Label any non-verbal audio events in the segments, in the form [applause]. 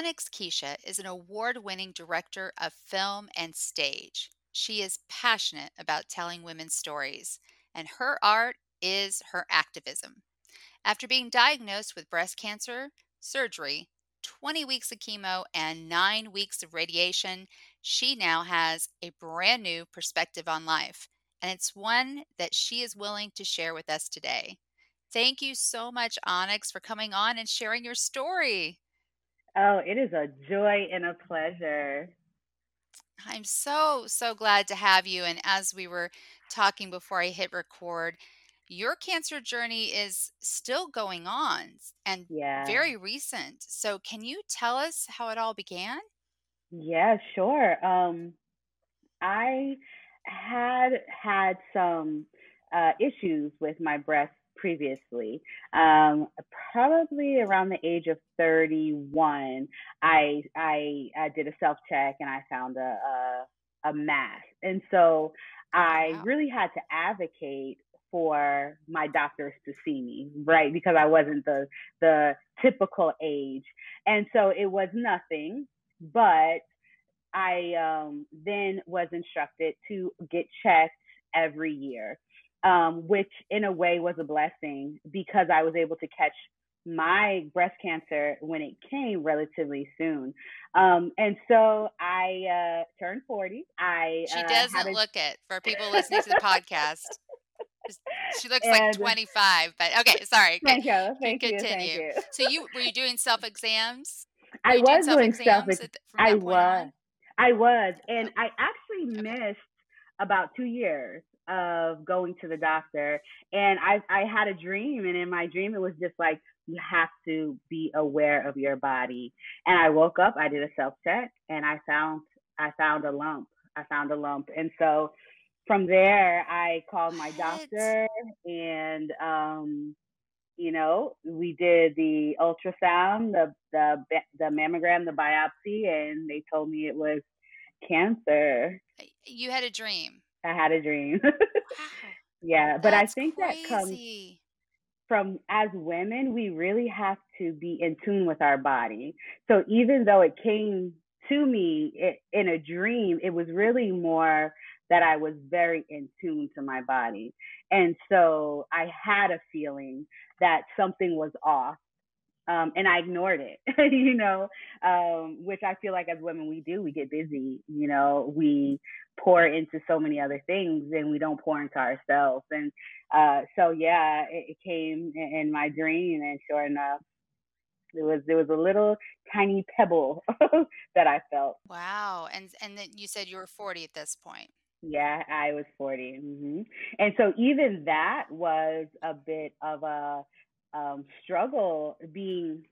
Onyx Keesha is an award winning director of film and stage. She is passionate about telling women's stories, and her art is her activism. After being diagnosed with breast cancer, surgery, 20 weeks of chemo, and nine weeks of radiation, she now has a brand new perspective on life, and it's one that she is willing to share with us today. Thank you so much, Onyx, for coming on and sharing your story. Oh, it is a joy and a pleasure. I'm so, so glad to have you. And as we were talking before I hit record, your cancer journey is still going on and Yeah. very recent. So, can you tell us how it all began? Yeah, sure. Um, I had had some uh, issues with my breast previously. Um, probably around the age of 31, I I, I did a self check and I found a, a a mass, and so I wow. really had to advocate for my doctors to see me, right? Because I wasn't the the typical age, and so it was nothing, but I um, then was instructed to get checked every year, um, which in a way was a blessing because I was able to catch my breast cancer when it came relatively soon. Um, and so I uh, turned 40. I She uh, doesn't a look it for people listening to the podcast. She looks like 25, but okay, sorry. [laughs] Thank you, thank you, thank you. So, you were you doing self exams? I was doing self exams I was. on? I was. And Oh, I actually okay. missed about two years of going to the doctor. And I I had a dream and in my dream it was just like you have to be aware of your body. And I woke up, I did a self check and I found I found a lump. I found a lump. And so from there I called my doctor and um you know, we did the ultrasound, the the the mammogram, the biopsy, and they told me it was cancer. You had a dream. I had a dream. [laughs] Wow. yeah, but I That's think that comes from as women, we really have to be in tune with our body. So even though it came to me i- in a dream, it was really more that I was very in tune to my body. And so I had a feeling that something was off. Um, and I ignored it, [laughs] you know, um, which I feel like as women we do. We get busy, you know, we pour into so many other things and we don't pour into ourselves. And uh, so yeah, it, it came in, in my dream, and sure enough, there was there was a little tiny pebble [laughs] that I felt. Wow. And and then you said you were 40 at this point. Yeah, I was 40. hmm And so even that was a bit of a um, struggle being,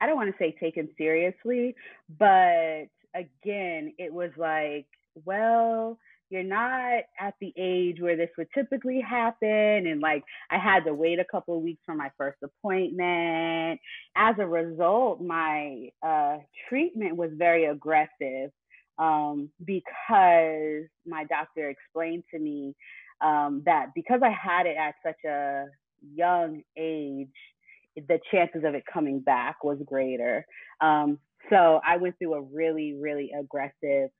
I don't want to say taken seriously, but again, it was like, well, you're not at the age where this would typically happen. And like, I had to wait a couple of weeks for my first appointment. As a result, my uh, treatment was very aggressive um, because my doctor explained to me um, that because I had it at such a young age, the chances of it coming back was greater. Um, so I went through a really, really aggressive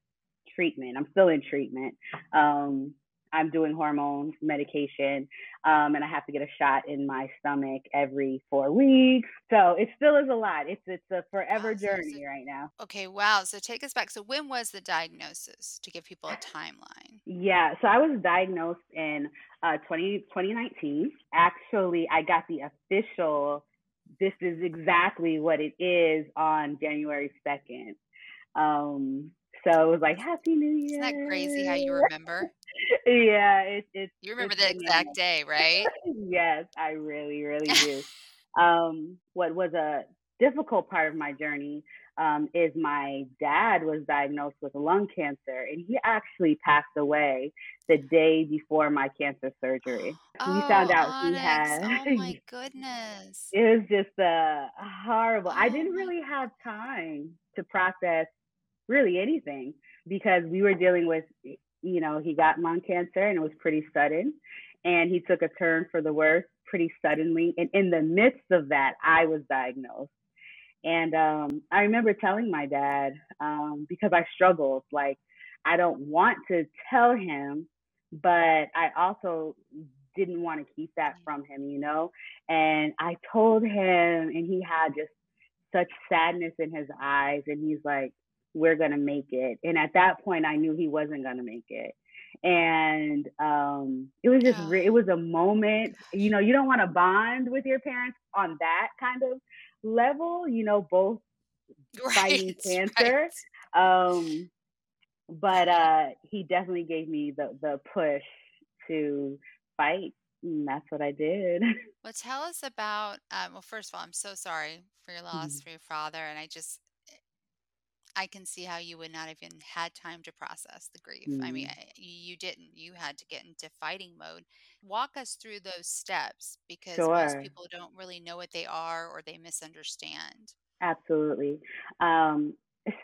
treatment. I'm still in treatment. Um, I'm doing hormone medication, um, and I have to get a shot in my stomach every four weeks. So it still is a lot. It's it's a forever Wow. So, so journey right now. okay, wow. So take us back. So when was the diagnosis to give people a timeline? Yeah, so I was diagnosed in uh, 20, 2019. Actually, I got the official, this is exactly what it is on January 2nd. Um, so it was like, Happy New Year. Isn't that crazy how you remember? [laughs] yeah, it's it's You remember the exact day, right? [laughs] yes, I really, really do. [laughs] Um, what was a difficult part of my journey um, is my dad was diagnosed with lung cancer, and he actually passed away the day before my cancer surgery. Oh, we found out Onyx. he had. Oh my goodness. it was just uh, horrible. I Oh didn't really have time to process really anything because we were dealing with, you know, he got lung cancer and it was pretty sudden, and he took a turn for the worse pretty suddenly. And in the midst of that, I was diagnosed. And um, I remember telling my dad um, because I struggled, like, I don't want to tell him, but I also didn't want to keep that from him, you know? And I told him, and he had just such sadness in his eyes. And he's like, We're going to make it. And at that point, I knew he wasn't going to make it. And um, it was just, re- it was a moment, you know, you don't want to bond with your parents on that kind of level, you know, both [laughs] fighting cancer. right. Um, but uh, he definitely gave me the the push to fight, and that's what I did. [laughs] Well, tell us about, um, well, first of all, I'm so sorry for your loss, Mhm. for your father. And I just, I can see how you would not have even had time to process the grief. I mean, you didn't. You had to get into fighting mode. Walk us through those steps because most people don't really know what they are or they misunderstand. absolutely. Um,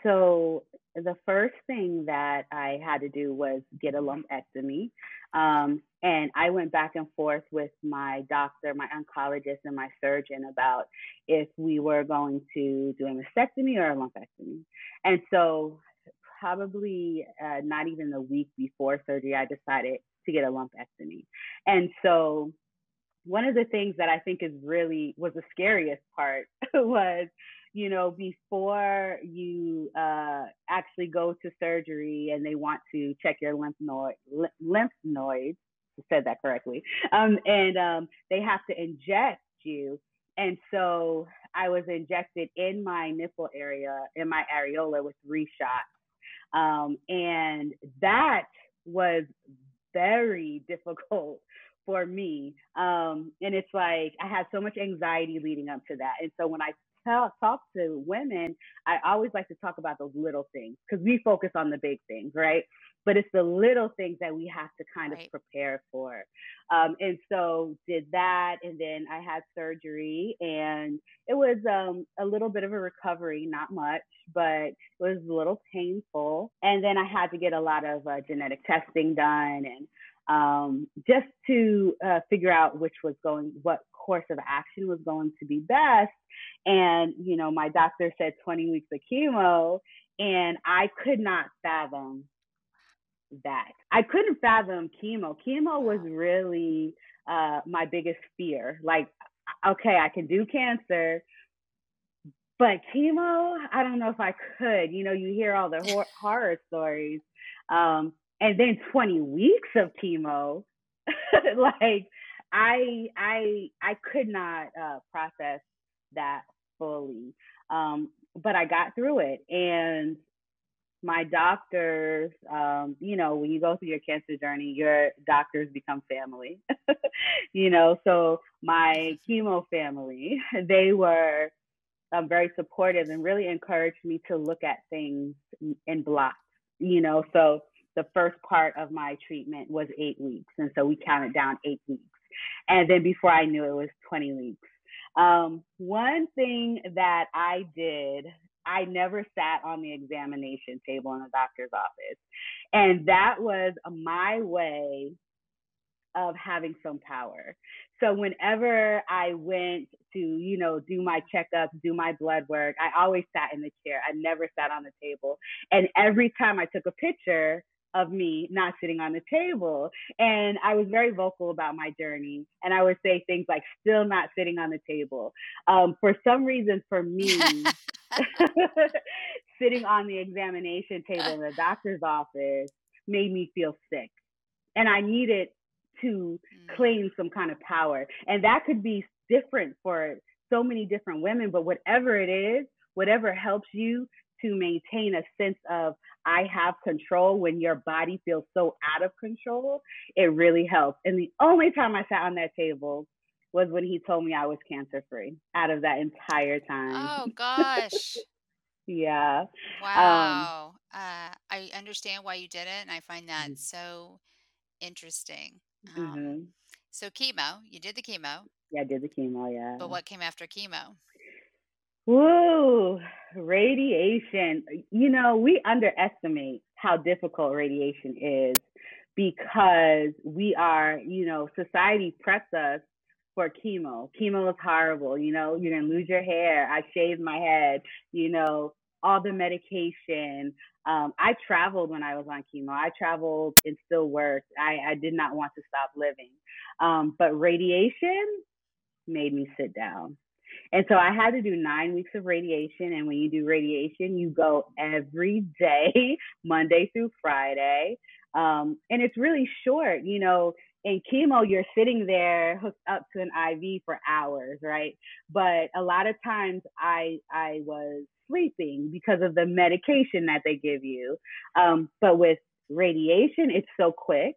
so the first thing that I had to do was get a lumpectomy. Um, and I went back and forth with my doctor, my oncologist, and my surgeon about if we were going to do a mastectomy or a lumpectomy. And so, probably uh, not even a week before surgery, I decided to get a lumpectomy. And so, one of the things that I think is really was the scariest part [laughs] was, you know, before you uh, actually go to surgery and they want to check your lymph node, lymph nodes, said that correctly, um, and um, they have to inject you. And so I was injected in my nipple area, in my areola, with three shots, um, and that was very [laughs] difficult for me. Um, and it's like I had so much anxiety leading up to that. And so when I tell, talk to women, I always like to talk about those little things because we focus on the big things, right? But it's the little things that we have to kind of prepare for. Um, and so did that, and then I had surgery, and it was um, a little bit of a recovery, not much, but it was a little painful. And then I had to get a lot of uh, genetic testing done, and um, just to uh, figure out which was going, what course of action was going to be best. And, you know, my doctor said 20 weeks of chemo, and I could not fathom that. I couldn't fathom chemo. Chemo was really uh, my biggest fear. Like, okay, I can do cancer, but chemo, I don't know if I could. You know, you hear all the hor- horror stories. Um, and then 20 weeks of chemo, [laughs] like I I I could not uh, process that fully. Um, but I got through it, and my doctors, um, you know, when you go through your cancer journey, your doctors become family. [laughs] you know, so my chemo family, [laughs] they were um, very supportive and really encouraged me to look at things in blocks. You know, so the first part of my treatment was eight weeks, and so we counted down eight weeks, and then before I knew it was 20 weeks. Um, one thing that I did, I never sat on the examination table in the doctor's office, and that was my way of having some power. So whenever I went to, you know, do my checkups, do my blood work, I always sat in the chair. I never sat on the table. And every time I took a picture of me not sitting on the table, and I was very vocal about my journey, and I would say things like "still not sitting on the table." Um, for some reason, for me, [laughs] [laughs] sitting on the examination table in the doctor's office made me feel sick, and I needed to Mm. claim some kind of power. And that could be different for so many different women, but whatever it is, whatever helps you to maintain a sense of I have control when your body feels so out of control, it really helps. And the only time I sat on that table was when he told me I was cancer free out of that entire time. Oh [laughs] gosh. yeah. Um, Wow. Uh, I understand why you did it, and I find that mhm, so interesting. Um, mhm. so chemo, you did the chemo, Yeah, I did the chemo, Yeah. but what came after chemo? Woo, radiation. You know, we underestimate how difficult radiation is because we are, you know, society preps us for chemo. Chemo is horrible. You know, you're going to lose your hair. I shaved my head, you know, all the medication. Um, I traveled when I was on chemo. I traveled and still worked. I, I did not want to stop living. Um, but radiation made me sit down and so I had to do nine weeks of radiation. And when you do radiation, you go every [laughs] day, Monday through Friday. Um, and it's really short. You know, in chemo, you're sitting there hooked up to an IV for hours, right? But a lot of times I I was sleeping because of the medication that they give you. Um, but with radiation, it's so quick,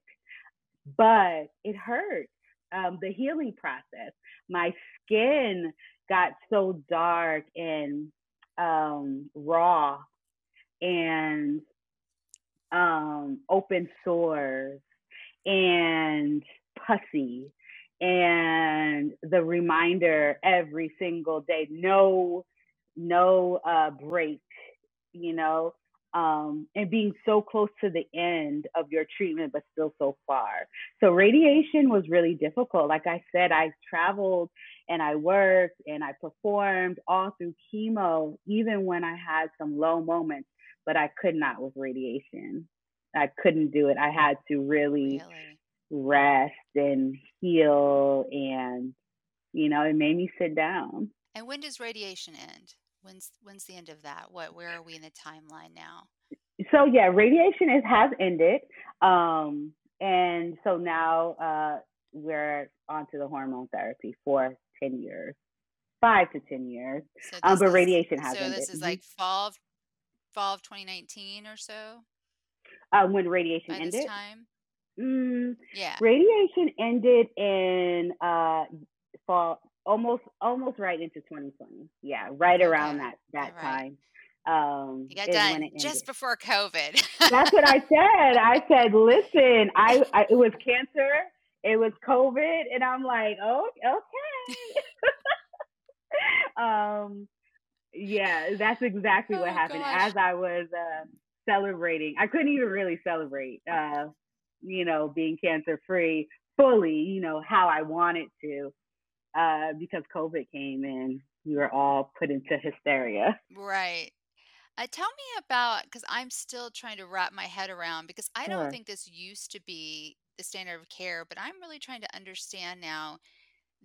but it hurts. Um, the healing process. My skin got so dark and um, raw and um, open sores and pussy and the reminder every single day no no uh break you know um and being so close to the end of your treatment but still so far. So radiation was really difficult. Like i said i traveled and i worked and i performed all through chemo even when i had some low moments but i could not with radiation i couldn't do it i had to really Really? rest and heal and you know it made me sit down And when does radiation end? When's when's the end of that? What where are we in the timeline now? so yeah radiation is has ended um and so now uh we're on to the hormone therapy for 10 years five to 10 years So um but is radiation has so ended this is like fall of fall of 2019 or so um when radiation by this ended time? mm, Yeah. radiation ended in uh fall almost almost right into 2020 yeah right around that that right. time um You got done just before COVID. That's what I said. I said, listen, I, I it was cancer, it was COVID, and I'm like, oh, okay. [laughs] um, yeah, that's exactly what Oh happened. As. I was uh, celebrating, I couldn't even really celebrate, uh, you know, being cancer free fully, you know, how I wanted to, uh, because COVID came and we were all put into hysteria. Right. Uh, tell me about because I'm still trying to wrap my head around because I don't Sure. think this used to be the standard of care, but I'm really trying to understand now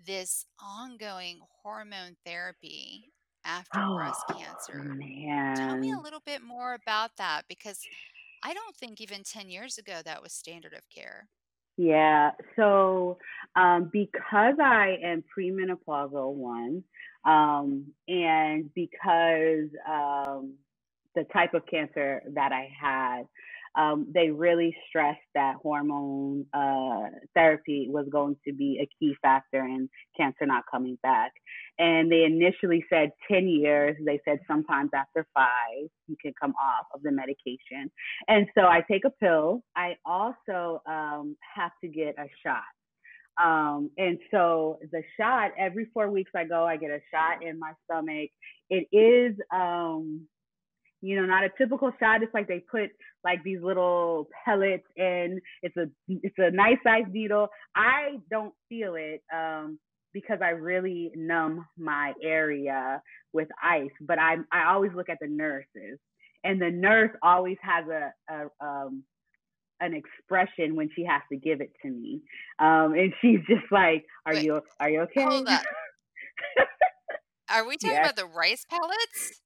this ongoing hormone therapy after Oh breast cancer. Tell me a little bit more about that because I don't think even 10 years ago that was standard of care. Yeah. So, um, because I am premenopausal, one, um, and because um, the type of cancer that I had, um, they really stressed that hormone uh, therapy was going to be a key factor in cancer not coming back. And they initially said 10 years. They said sometimes after five, you can come off of the medication. And so I take a pill. I also um, have to get a shot. Um, and so the shot, every four weeks I go, I get a shot in my stomach. It is, um, you know, not a typical shot. It's like they put like these little pellets in. It's a it's a nice size needle. I don't feel it um, because I really numb my area with ice. But I I always look at the nurses, and the nurse always has a, a um, an expression when she has to give it to me, um, and she's just like, "Are Wait, you are you okay?" hold up. [laughs] Are we talking yes. about the rice pellets?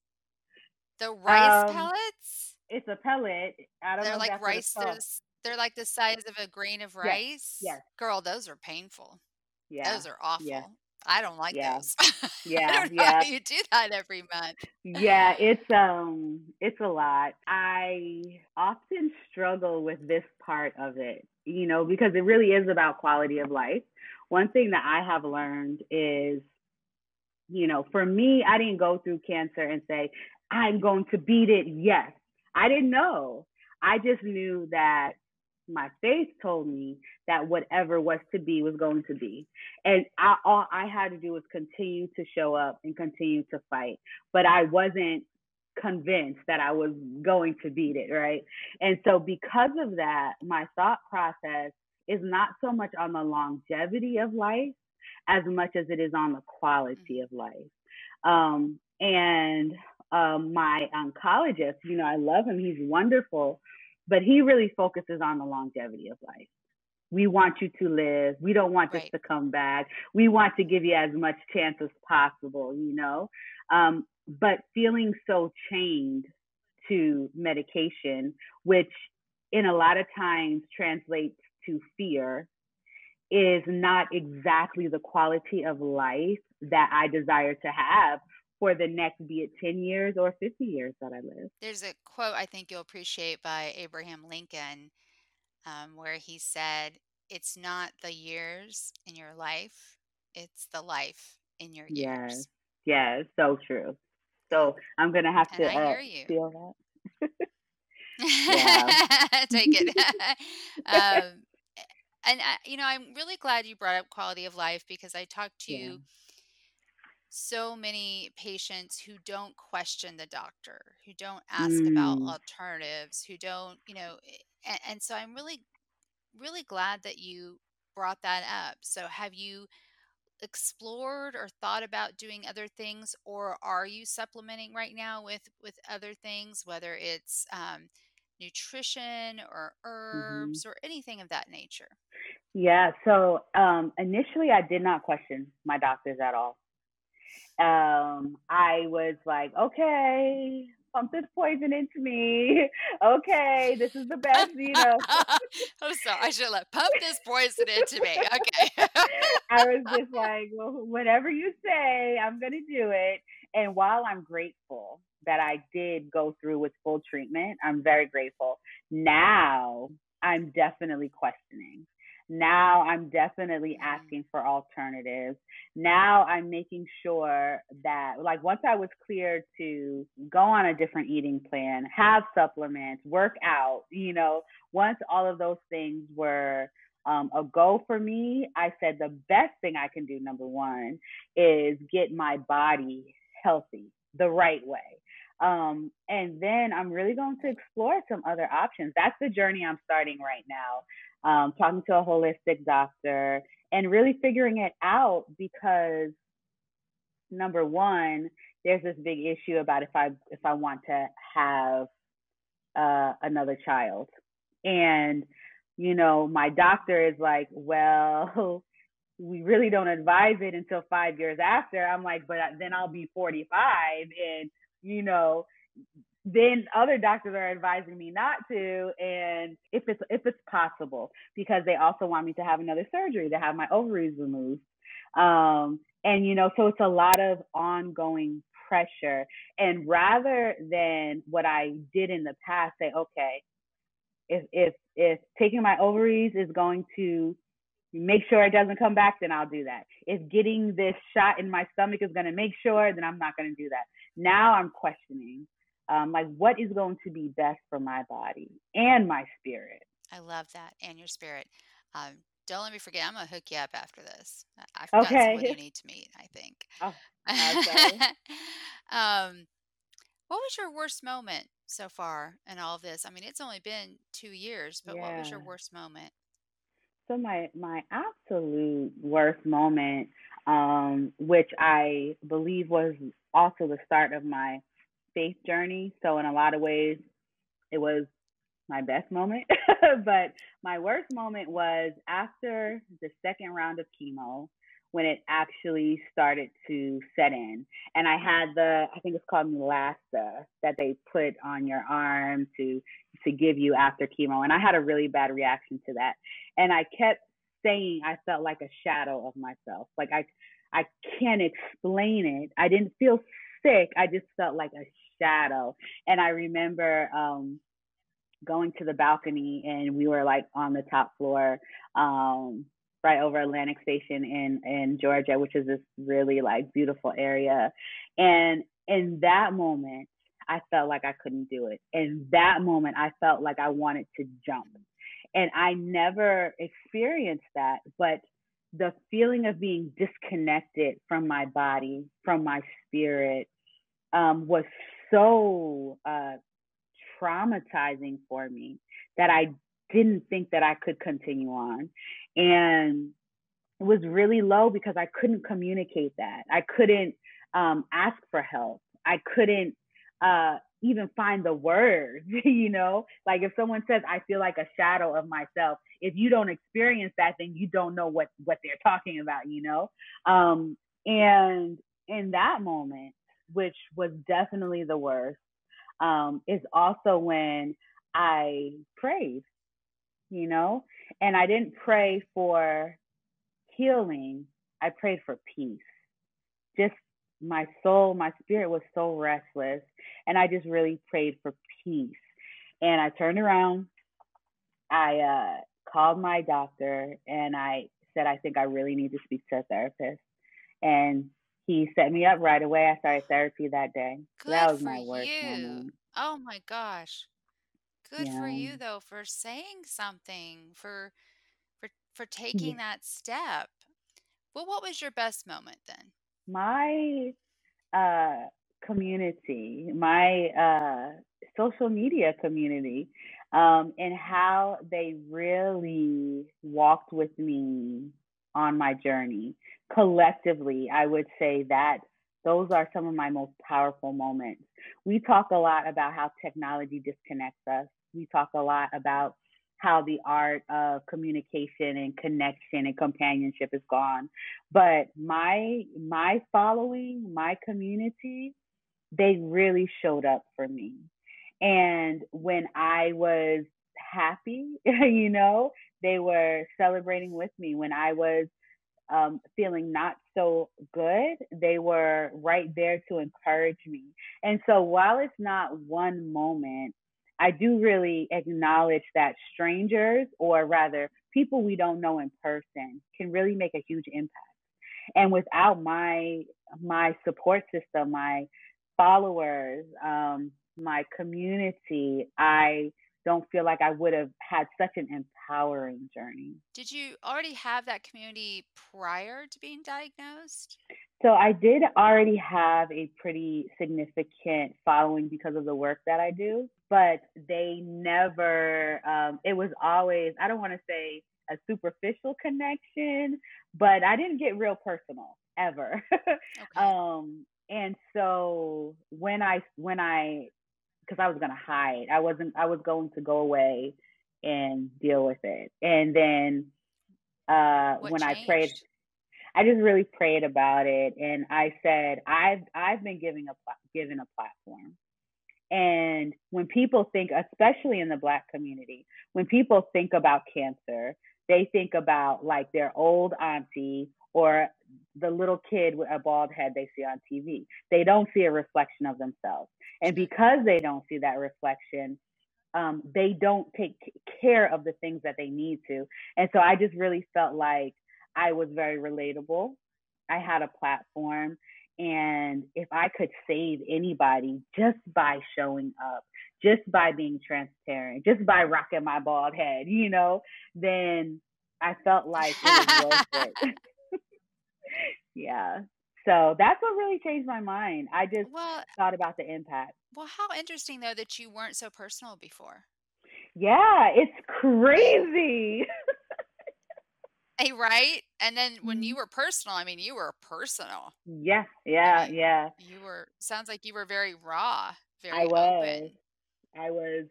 The rice Um, pellets? it's a pellet. I don't They're know like that's what it's rice. They're they're like the size of a grain of rice. Yes. Girl, those are painful. Yeah. Those are Yeah. awful. I don't like Yeah. those. I [laughs] Yeah. don't know how Yeah. you do that every month. Yeah, it's um it's a lot. I often struggle with this part of it, you know, because it really is about quality of life. one thing that I have learned is, you know, for me, I didn't go through cancer and say, I'm going to beat it. Yes. I didn't know. I just knew that my faith told me that whatever was to be was going to be. And I, all I had to do was continue to show up and continue to fight. But I wasn't convinced that I was going to beat it, right? And so because of that, my thought process is not so much on the longevity of life as much as it is on the quality of life. Um, and um, my oncologist, you know, I love him, he's wonderful, but he really focuses on the longevity of life. We want you to live. We don't want this right. to come back. We want to give you as much chance as possible, you know. Um, but feeling so chained to medication, which in a lot of times translates to fear, is not exactly the quality of life that I desire to have for the next, be it 10 years or 50 years that I live. There's a quote I think you'll appreciate by Abraham Lincoln um, where he said, It's not the years in your life, it's the life in your years. Yes, yes, so true. So I'm gonna have and to I uh, hear you. feel that. [laughs] Take it. [laughs] um, and I, you know, I'm really glad you brought up quality of life because I talked to yeah. So many patients who don't question the doctor, who don't ask mm. about alternatives, who don't, you know, and, and so I'm really, really glad that you brought that up. So have you explored or thought about doing other things or are you supplementing right now with with other things whether it's um, nutrition or mm-hmm. herbs mm-hmm. or anything of that nature yeah so um, initially i did not question my doctors at all um, i was like okay pump this poison into me. [laughs] Okay, this is the best, you [laughs] know. I'm sorry. I should let pump this poison into me. Okay. [laughs] I was just like, well, whatever you say, I'm gonna do it. And while I'm grateful that I did go through with full treatment, I'm very grateful. Now I'm definitely questioning. Now I'm definitely mm. asking for alternatives. Now I'm making sure that, like, once I was cleared to go on a different eating plan, have supplements, work out, you know, once all of those things were um, a go for me, I said the best thing I can do, number one, is get my body healthy the right way. Um, and then I'm really going to explore some other options. That's the journey I'm starting right now um, talking to a holistic doctor, and really figuring it out because number one, there's this big issue about if I if I want to have uh, another child, and you know my doctor is like, well. [laughs] We really don't advise it until five years after. I'm like, but then I'll be 45, and you know, then other doctors are advising me not to and if it's if it's possible because they also want me to have another surgery to have my ovaries removed. Um, and you know so it's a lot of ongoing pressure. And rather than what i did in the past say okay if if if taking my ovaries is going to make sure it doesn't come back then i'll do that. If getting this shot in my stomach is going to make sure then i'm not going to do that. Now i'm questioning um, like what is going to be best for my body and my spirit. I love that, and your spirit. Um, don't let me forget. I'm gonna hook you up after this. I've got okay. someone you need to meet. I think. [laughs] Oh, [laughs] um, what was your worst moment so far in all of this? I mean, it's only been two years, but yeah. what was your worst moment? So my my absolute worst moment, um, which I believe was also the start of my faith journey. So in a lot of ways, it was my best moment. [laughs] but my worst moment was after the second round of chemo when it actually started to set in. And I had the, I think it's called Neulasta that they put on your arm to to give you after chemo. And I had a really bad reaction to that. And I kept saying I felt like a shadow of myself. Like I I can't explain it. I didn't feel sick. I just felt like a shadow. And I remember um, going to the balcony and we were like on the top floor um, right over Atlantic Station in in Georgia, which is this really like beautiful area. And in that moment, I felt like I couldn't do it. In that moment, I felt like I wanted to jump. And I never experienced that, but the feeling of being disconnected from my body, from my spirit, um, was so uh, traumatizing for me that I didn't think that I could continue on. And it was really low because I couldn't communicate that. I couldn't um, ask for help. I couldn't uh, even find the words, [laughs] you know? Like if someone says, I feel like a shadow of myself, if you don't experience that, then you don't know what, what they're talking about, you know? Um, and in that moment, which was definitely the worst, um, is also when I prayed, you know? And I didn't pray for healing, I prayed for peace. Just my soul, my spirit was so restless. And I just really prayed for peace. And I turned around, I uh, called my doctor, and I said, I think I really need to speak to a therapist. And he set me up right away. I started therapy that day. Good that was for my worst you. moment. Oh my gosh. Good for you though for saying something, for for for Yeah. taking that step. Well, what was your best moment then? My uh, community, my uh, social media community, um, and how they really walked with me on my journey. Collectively, I would say that those are some of my most powerful moments. We talk a lot about how technology disconnects us. We talk a lot about how the art of communication and connection and companionship is gone. But my my following, my community, they really showed up for me. And when I was happy, [laughs] you know, they were celebrating with me. When I was um, feeling not so good, they were right there to encourage me. And so while it's not one moment, I do really acknowledge that strangers, or rather people we don't know in person, can really make a huge impact. And without my my support system, my followers, um, my community, I don't feel like I would have had such an empowering journey. Did you already have that community prior to being diagnosed? So I did already have a pretty significant following because of the work that I do, but they never, um, it was always, I don't want to say a superficial connection, but I didn't get real personal ever. [laughs] Okay. um, and so when I, when I, because I was going to hide, I wasn't, I was going to go away and deal with it. And then uh, What when I prayed. I just really prayed about it, and I said, I've I've been giving a given a platform, and when people think, especially in the Black community, when people think about cancer, they think about like their old auntie or the little kid with a bald head they see on TV. They don't see a reflection of themselves, and because they don't see that reflection, um, they don't take care of the things that they need to. And so I just really felt like I was very relatable. I had a platform. And if I could save anybody just by showing up, just by being transparent, just by rocking my bald head, you know, then I felt like it was worth [laughs] it. [laughs] yeah. So that's what really changed my mind. I just Well, thought about the impact. well, how interesting though that you weren't so personal before. Yeah, it's crazy. Hey, right? And then when you mm-hmm. were personal, I mean, you were personal. Yeah, I yeah, mean, yeah. you were, sounds like you were very raw, I very was. open. I was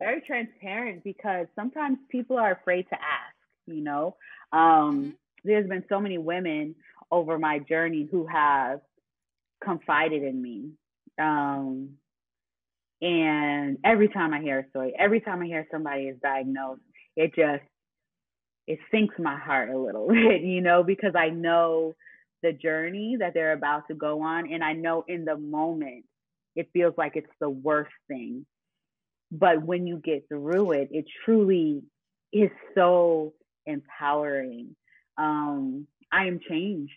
very transparent because sometimes people are afraid to ask, you know. Um, mm-hmm. there's been so many women over my journey who have confided in me. Um, and every time I hear a story, every time I hear somebody is diagnosed, it just it sinks my heart a little [laughs] bit, you know, because I know the journey that they're about to go on and I know in the moment it feels like it's the worst thing but when you get through it, it truly is so empowering. um, I am changed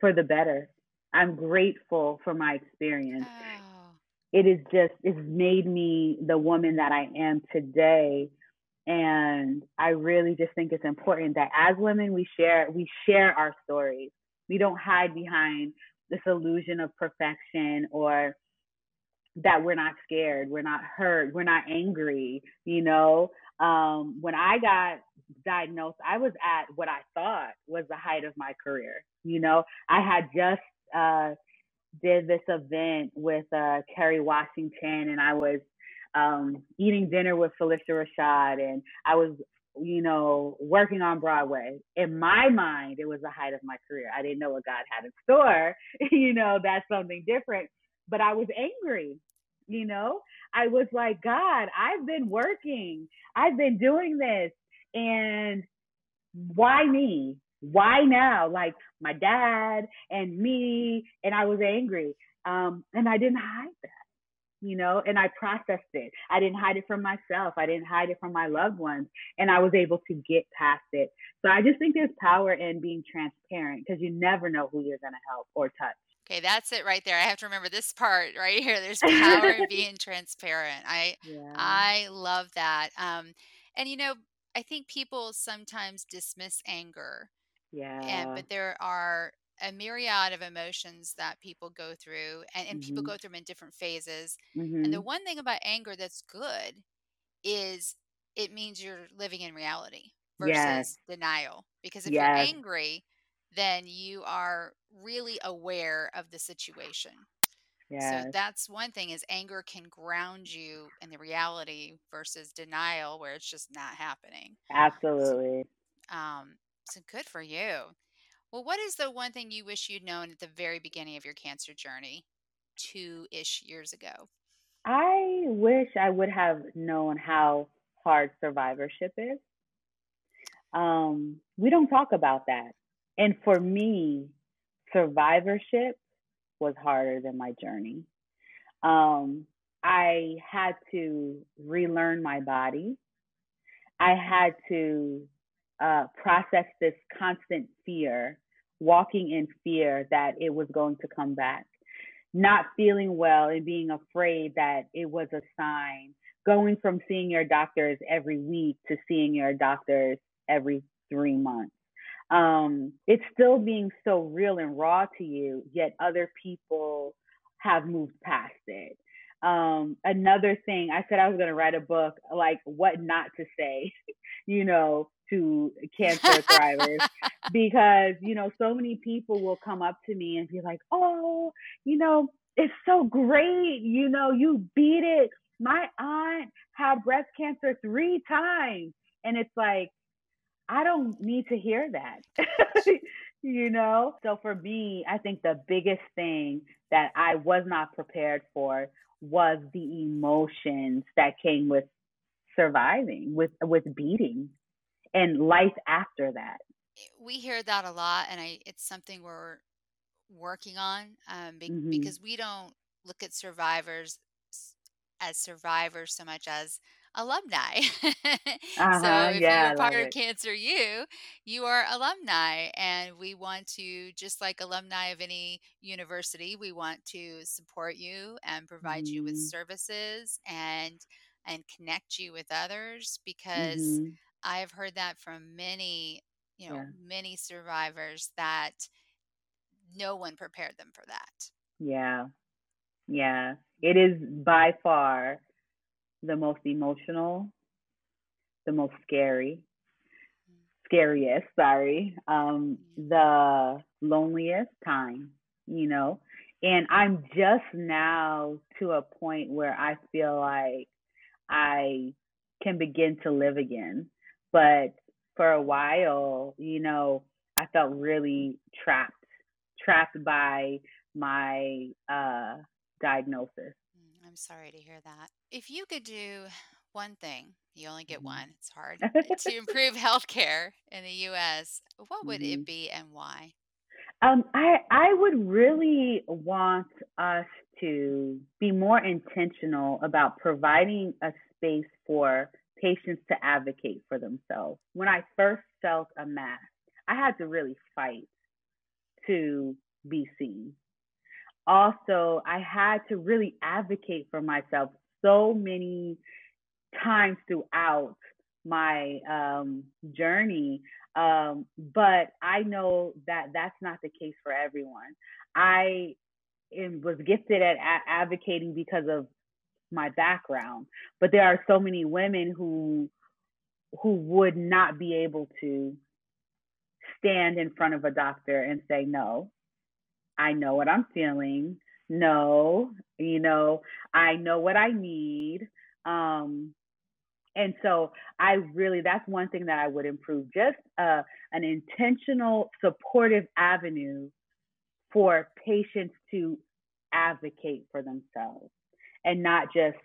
for the better. I'm grateful for my experience. Oh. It is just, it's made me the woman that I am today. And I really just think it's important that as women, we share, we share our stories. We don't hide behind this illusion of perfection or that we're not scared, we're not hurt, we're not angry, you know. Um, when I got diagnosed, I was at what I thought was the height of my career. You know, I had just uh, did this event with uh, Kerry Washington, and I was um, eating dinner with Phylicia Rashad, and I was, you know, working on Broadway. In my mind, it was the height of my career. I didn't know what God had in store. [laughs] you know, that's something different. But I was angry you know? I was like god i've been working. I've been doing this. And why me? Why now? Like my dad and me. And i was angry um and i didn't hide that you know? And i processed it. I didn't hide it from myself. I didn't hide it from my loved ones. And i was able to get past it. So i just think there's power in being transparent because you never know who you're going to help or touch Okay, that's it right there. I have to remember this part right here. There's power in [laughs] being transparent. I yeah. I love that. Um, and you know, I think people sometimes dismiss anger. Yeah. And but there are a myriad of emotions that people go through and, and mm-hmm. people go through them in different phases. Mm-hmm. And the mm-hmm. one thing about anger that's good is it means you're living in reality versus yes. denial. Because if yes. you're angry, then you are really aware of the situation. Yes. So that's one thing is anger can ground you in the reality versus denial where it's just not happening. Absolutely. So, um, so good for you. Well, what is the one thing you wish you'd known at the very beginning of your cancer journey, two ish years ago? I wish I would have known how hard survivorship is. Um, we don't talk about that. And for me, survivorship was harder than my journey. Um, I had to relearn my body. I had to uh, process this constant fear, walking in fear that it was going to come back, not feeling well and being afraid that it was a sign, going from seeing your doctors every week to seeing your doctors every three months um, it's still being so real and raw to you, yet other people have moved past it. Um, another thing, I said I was going to write a book like what not to say, [laughs] you know, to cancer [laughs] thrivers because, you know, so many people will come up to me and be like, oh, you know, it's so great. You know, you beat it. My aunt had breast cancer three times. And it's like, I don't need to hear that. [laughs] [laughs] you know? So for me, I think the biggest thing that I was not prepared for was the emotions that came with surviving, with with beating and life after that. We hear that a lot and I it's something we're working on um, be- mm-hmm. because we don't look at survivors as survivors so much as alumni. [laughs] Uh-huh, so if yeah, you're part of it. Cancer U, you are alumni, and we want to, just like alumni of any university, we want to support you and provide mm-hmm. you with mm-hmm. services and and connect you with others because mm-hmm. I've heard that from many, you know, yeah. many survivors that no one prepared them for that. Yeah. Yeah. It is by far the most emotional, the most scary, scariest, sorry, um, the loneliest time, you know. And I'm just now to a point where I feel like I can begin to live again. But for a while, you know, I felt really trapped, trapped by my uh, diagnosis. I'm sorry to hear that. If you could do one thing, you only get mm-hmm. one, it's hard, [laughs] to improve healthcare in the US, what would mm-hmm. it be and why? Um, I I would really want us to be more intentional about providing a space for patients to advocate for themselves. When I first felt a mass, I had to really fight to be seen. Also, I had to really advocate for myself so many times throughout my um, journey. Um, but I know that that's not the case for everyone. I am, was gifted at a- advocating because of my background, but there are so many women who who would not be able to stand in front of a doctor and say no. I know what I'm feeling. No, you know, I know what I need. Um, and so I really, that's one thing that I would improve just uh, an intentional, supportive avenue for patients to advocate for themselves and not just,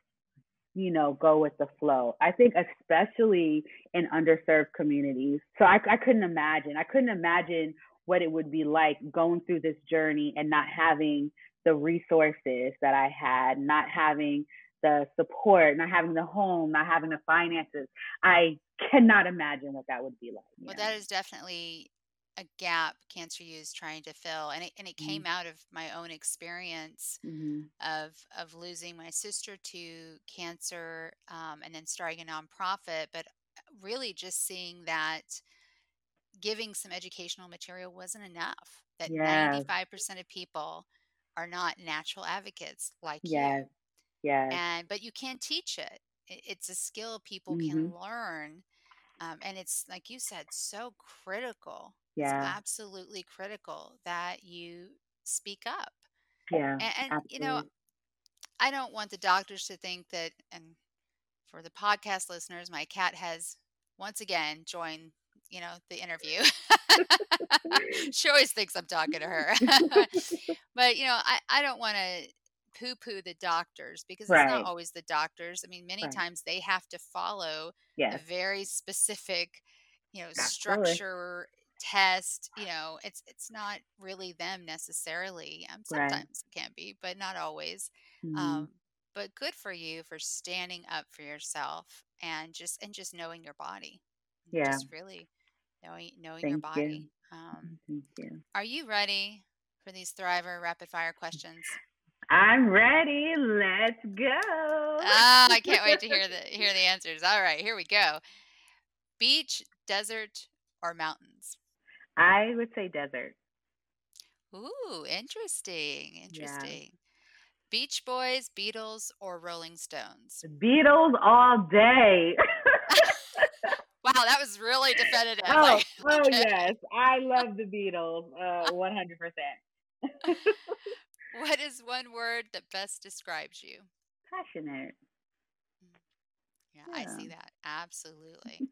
you know, go with the flow. I think, especially in underserved communities. So I, I couldn't imagine, I couldn't imagine what it would be like going through this journey and not having the resources that I had, not having the support, not having the home, not having the finances. I cannot imagine what that would be like. Well, that is definitely a gap Cancer U is trying to fill, and it and it Mm-hmm. came out of my own experience Mhm. of of losing my sister to cancer, um, and then starting a nonprofit. But really, just seeing that giving some educational material wasn't enough. That Yes, ninety five percent of people are not natural advocates like you. Yeah. and but you can teach it it's a skill people Mhm. can learn um, and it's like you said so critical it's Yeah, absolutely critical that you speak up yeah, and, and you know i don't want the doctors to think that and for the podcast listeners my cat has once again joined you know the interview. [laughs] She always thinks i'm talking to her. [laughs] [laughs] But you know i, I don't want to poo poo the doctors because it's not always the doctors. I mean many right. times they have to follow a very specific you know absolutely. structure test you know it's it's not really them necessarily. Um, Right. sometimes it can be but not always. Mhm. um, but good for you for standing up for yourself and just and just knowing your body. Yeah, just really knowing knowing your thank you. body um, Thank you. are you ready for these thriver rapid fire questions I'm ready. Let's go. ah i can't wait to hear the [laughs] hear the answers all right here we go beach desert or mountains I would say desert. ooh interesting Yeah. interesting beach boys beatles or rolling stones Beatles all day. [laughs] [laughs] wow that was really definitive oh, like [laughs] oh yes. I [laughs] love the Beatles. Uh, [laughs] 100%. what is one word that best describes you Passionate. yeah i see that absolutely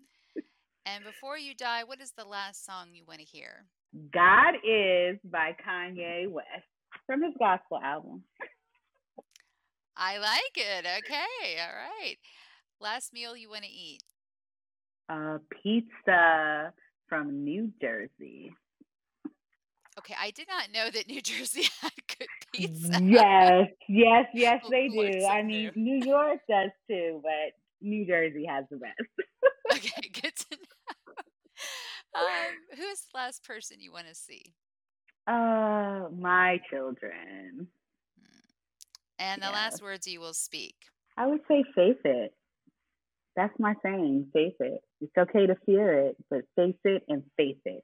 and before you die what is the last song you want to hear God is by Kanye West from his gospel album. I like it. Okay. All right. Last meal you want to eat. Uh, pizza from New Jersey. Okay. I did not know that New [laughs] Jersey had good pizza. Yes, yes, [laughs] yes, they do. I mean, new. York does too, but New Jersey has the best. [laughs] Okay. Good to know. Um, who's the last person you want to see? Uh, my children. Hmm. And the Yes. last words you will speak. I would say face it. That's my saying. Face it. It's okay to fear it, but face it and face it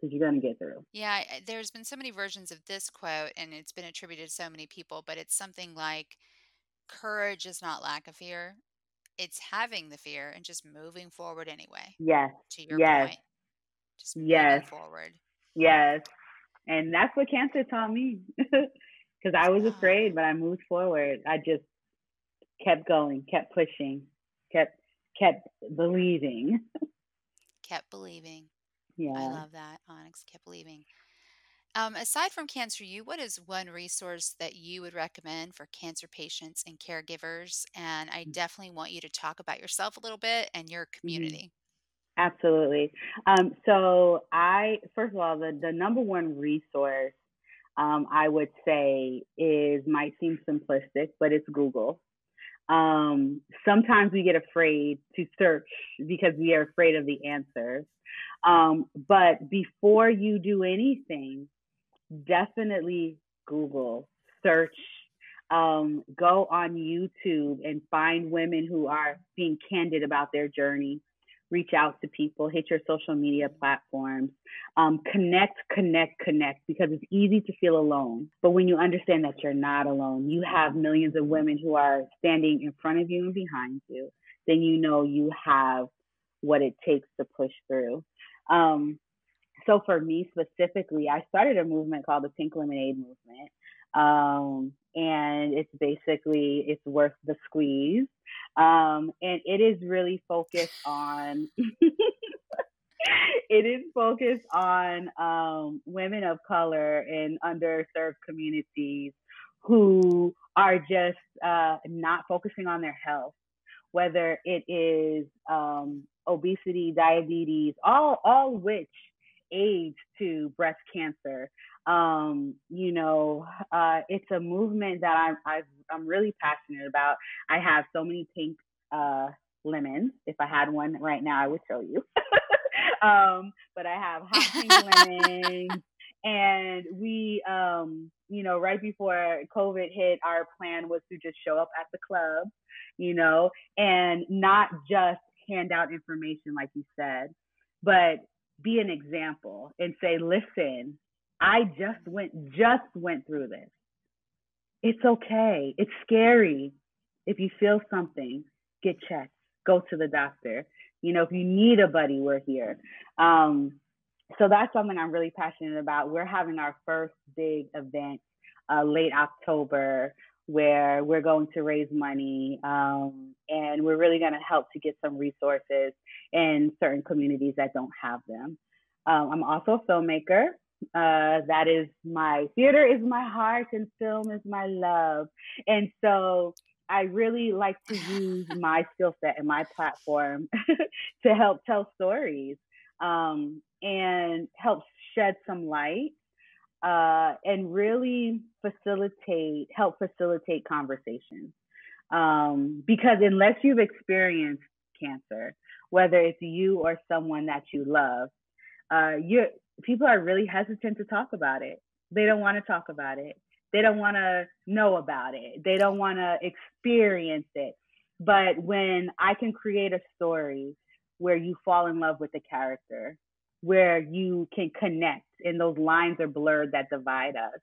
because you're going to get through. Yeah, there's been so many versions of this quote, and it's been attributed to so many people, but it's something like courage is not lack of fear, it's having the fear and just moving forward anyway, Yes, to your yes, point. Just moving yes, forward. yes. And that's what cancer taught me [laughs] because I was afraid, but I moved forward. I just kept going, kept pushing, kept kept believing. kept believing. Yeah. I love that. Onyx kept believing. Um, aside from Cancer U, what is one resource that you would recommend for cancer patients and caregivers? And I definitely want you to talk about yourself a little bit and your hmm community. Absolutely. Um, so I, first of all, the, the number one resource um, I would say is might seem simplistic, but it's Google. Um, sometimes we get afraid to search because we are afraid of the answers. Um, but before you do anything, definitely Google, search, um, go on YouTube and find women who are being candid about their journey. Reach out to people, hit your social media platforms, um, connect, connect, connect, because it's easy to feel alone. But when you understand that you're not alone, you have millions of women who are standing in front of you and behind you, then you know you have what it takes to push through. Um, so for me specifically, I started a movement called the Pink Lemonade Movement. Um, and it's basically it's worth the squeeze. Um, and it is really focused on [laughs] it is focused on um, women of color in underserved communities who are just uh, not focusing on their health, whether it is um, obesity, diabetes, all all which aids to breast cancer. Um, you know, uh, it's a movement that I'm i am really passionate about. I have so many pink uh, lemons. If I had one right now, I would show you. [laughs] um, but I have hot pink [laughs] lemons. And we, um, you know, right before COVID hit, our plan was to just show up at the club, you know, and not just hand out information like you said, but be an example and say, listen, I just went just went through this. It's okay. It's scary. If you feel something, get checked. Go to the doctor. You know, if you need a buddy, we're here. Um, so that's something I'm really passionate about. We're having our first big event uh, late October where we're going to raise money um, and we're really going to help to get some resources in certain communities that don't have them. Um, I'm also a filmmaker. Uh, that is my theater is my heart and film is my love. And so I really like to use [laughs] my skill set and my platform [laughs] to help tell stories um, and help shed some light uh, and really facilitate, help facilitate conversations. Um, because unless you've experienced cancer, whether it's you or someone that you love, uh, you people are really hesitant to talk about it. They don't want to talk about it. They don't want to know about it. They don't want to experience it. But when I can create a story where you fall in love with the character, where you can connect and those lines are blurred that divide us,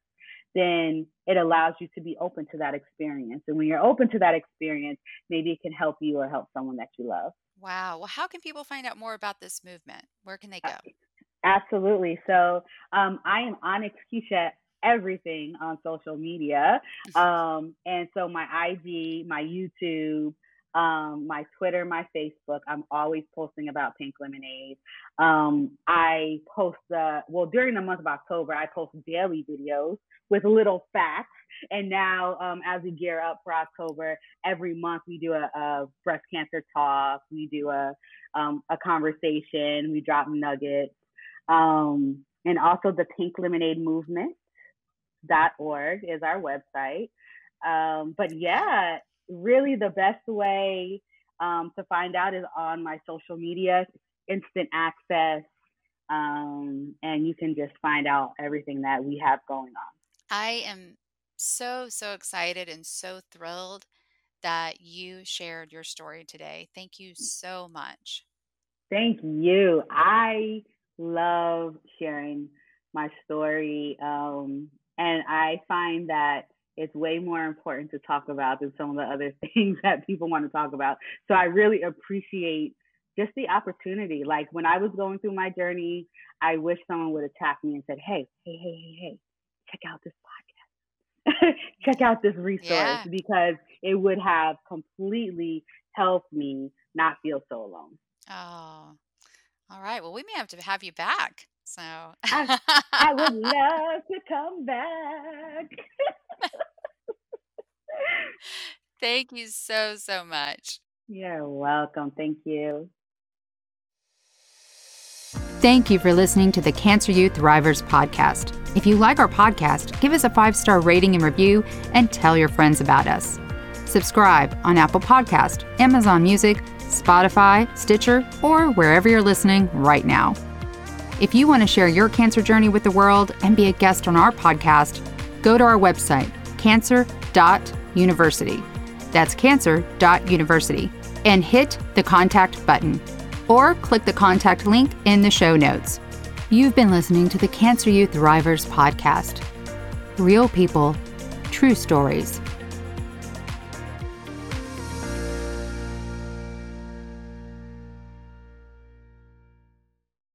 then it allows you to be open to that experience. And when you're open to that experience, maybe it can help you or help someone that you love. Wow. Well, how can people find out more about this movement? Where can they uh, go? Absolutely. So um, I am Onyx Keesha everything on social media. Um, and so my IG, my YouTube, um, my Twitter, my Facebook, I'm always posting about Pink Lemonade. Um, I post, uh, well, during the month of October, I post daily videos with little facts. And now, um, as we gear up for October, every month we do a, a breast cancer talk, we do a, um, a conversation, we drop nuggets. Um, and also the Pink Lemonade Movement dot org is our website. Um, but yeah, really the best way um, to find out is on my social media, instant access, um, and you can just find out everything that we have going on. I am so, so excited and so thrilled that you shared your story today. Thank you so much. Thank you. I love sharing my story. Um, and I find that it's way more important to talk about than some of the other [laughs] things that people want to talk about. So I really appreciate just the opportunity. Like when I was going through my journey, I wish someone would have tapped me and said, Hey, hey, hey, hey, hey, check out this podcast. [laughs] check out this resource yeah. because it would have completely helped me not feel so alone. Oh, all right. Well, we may have to have you back. So I, [laughs] I would love to come back. [laughs] Thank you so, so much. You're welcome. Thank you. Thank you for listening to the Cancer U Thrivers podcast. If you like our podcast, give us a five star rating and review and tell your friends about us. Subscribe on Apple Podcast, Amazon Music, Spotify, Stitcher, or wherever you're listening right now. If you want to share your cancer journey with the world and be a guest on our podcast, go to our website, cancer.university. That's cancer.university. And hit the contact button. Or click the contact link in the show notes. You've been listening to the Cancer U Thrivers podcast. Real people, true stories